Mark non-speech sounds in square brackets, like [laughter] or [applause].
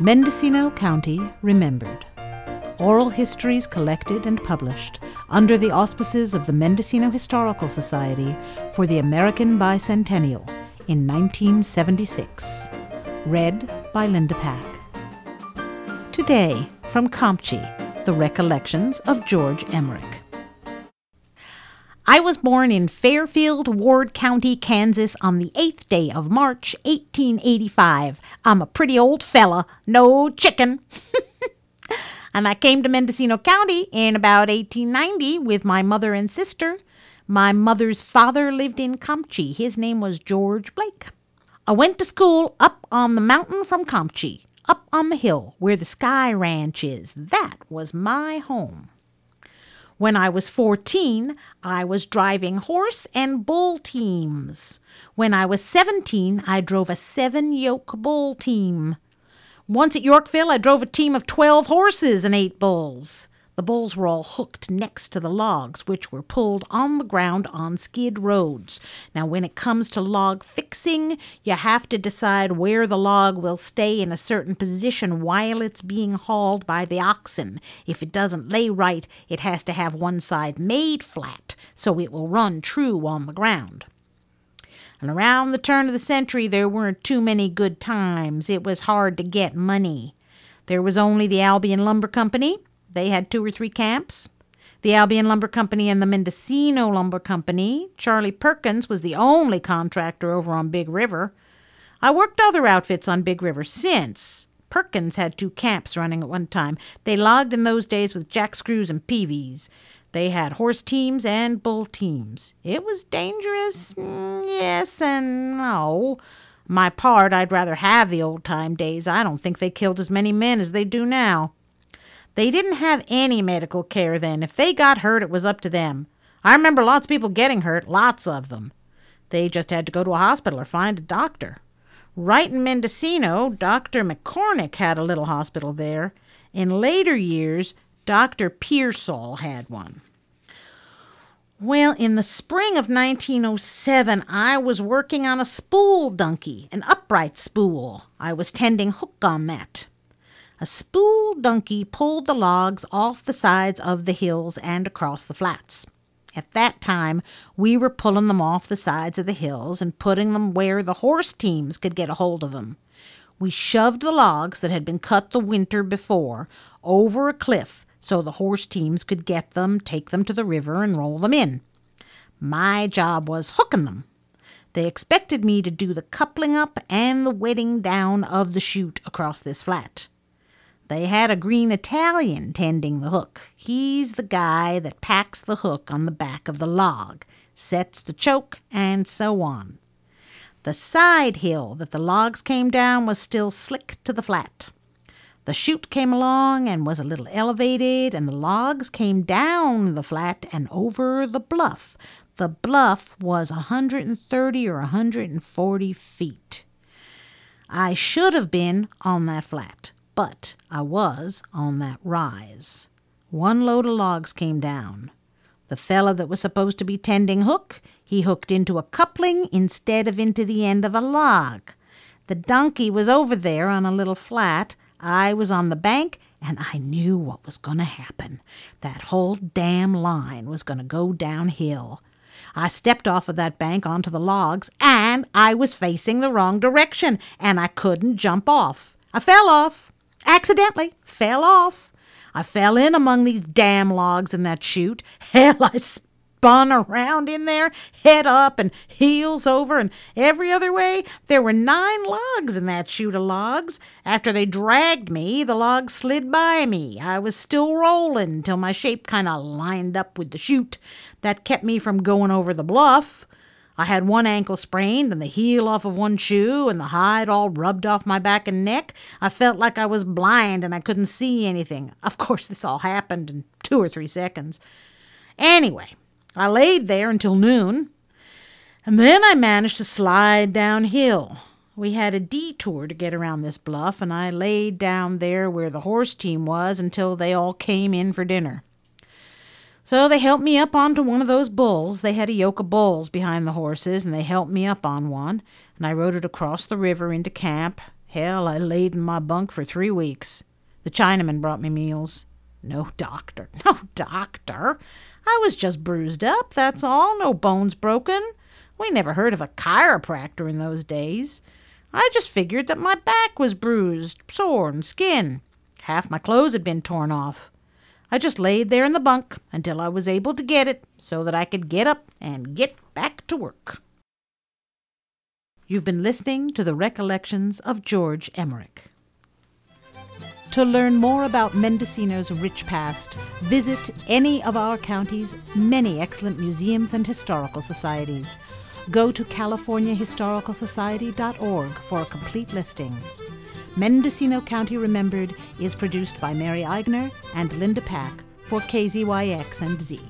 Mendocino County Remembered. Oral histories collected and published under the auspices of the Mendocino Historical Society for the American Bicentennial in 1976. Read by Linda Pack. Today, from Comptche, the recollections of George Emerick. I was born in Fairfield, Ward County, Kansas on the 8th day of March, 1885. I'm a pretty old fella, no chicken. [laughs] and I came to Mendocino County in about 1890 with my mother and sister. My mother's father lived in Comptche. His name was George Blake. I went to school up on the mountain from Comptche, up on the hill where the Sky Ranch is. That was my home. When I was 14, I was driving horse and bull teams. When I was 17, I drove a seven yoke bull team. Once at Yorkville, I drove a team of 12 horses and eight bulls. The bulls were all hooked next to the logs, which were pulled on the ground on skid roads. Now, when it comes to log fixing, you have to decide where the log will stay in a certain position while it's being hauled by the oxen. If it doesn't lay right, it has to have one side made flat so it will run true on the ground. And around the turn of the century, there weren't too many good times. It was hard to get money. There was only the Albion Lumber Company, they had two or three camps. The Albion Lumber Company and the Mendocino Lumber Company. Charlie Perkins was the only contractor over on Big River. I worked other outfits on Big River since. Perkins had two camps running at one time. They logged in those days with jack screws and peavies. They had horse teams and bull teams. It was dangerous, mm, yes and no. My part, I'd rather have the old time days. I don't think they killed as many men as they do now. They didn't have any medical care then. If they got hurt, it was up to them. I remember lots of people getting hurt, lots of them. They just had to go to a hospital or find a doctor. Right in Mendocino, Dr. McCormick had a little hospital there. In later years, Dr. Pearsall had one. Well, in the spring of 1907, I was working on a spool donkey, an upright spool. I was tending hook on that. A spool donkey pulled the logs off the sides of the hills and across the flats. At that time, we were pulling them off the sides of the hills and putting them where the horse teams could get a hold of them. We shoved the logs that had been cut the winter before over a cliff so the horse teams could get them, take them to the river, and roll them in. My job was hooking them. They expected me to do the coupling up and the wetting down of the chute across this flat. They had a green Italian tending the hook. He's the guy that packs the hook on the back of the log, sets the choke, and so on. The side hill that the logs came down was still slick to the flat. The chute came along and was a little elevated, and the logs came down the flat and over the bluff. The bluff was a 130 or a 140 feet. I should have been on that flat but I was on that rise. One load of logs came down. The fellow that was supposed to be tending hook, he hooked into a coupling instead of into the end of a log. The donkey was over there on a little flat. I was on the bank, and I knew what was going to happen. That whole damn line was going to go downhill. I stepped off of that bank onto the logs, and I was facing the wrong direction, and I couldn't jump off. I fell off accidentally fell off. I fell in among these damn logs in that chute. [laughs] Hell, I spun around in there, head up and heels over, and every other way. There were nine logs in that chute of logs. After they dragged me, the logs slid by me. I was still rolling till my shape kind of lined up with the chute. That kept me from going over the bluff. I had one ankle sprained and the heel off of one shoe and the hide all rubbed off my back and neck. I felt like I was blind and I couldn't see anything. Of course, this all happened in two or three seconds. Anyway, I laid there until noon, and then I managed to slide downhill. We had a detour to get around this bluff, and I laid down there where the horse team was until they all came in for dinner. So they helped me up onto one of those bulls. They had a yoke of bulls behind the horses, and they helped me up on one, and I rode it across the river into camp. Hell, I laid in my bunk for three weeks. The Chinaman brought me meals. No doctor, [laughs] no doctor. I was just bruised up, that's all, no bones broken. We never heard of a chiropractor in those days. I just figured that my back was bruised, sore, and skin. Half my clothes had been torn off. I just laid there in the bunk until I was able to get it so that I could get up and get back to work. You've been listening to the recollections of George Emerick. To learn more about Mendocino's rich past, visit any of our county's many excellent museums and historical societies. Go to CaliforniaHistoricalSociety.org for a complete listing. Mendocino County Remembered is produced by Mary Eigner and Linda Pack for KZYX and Z.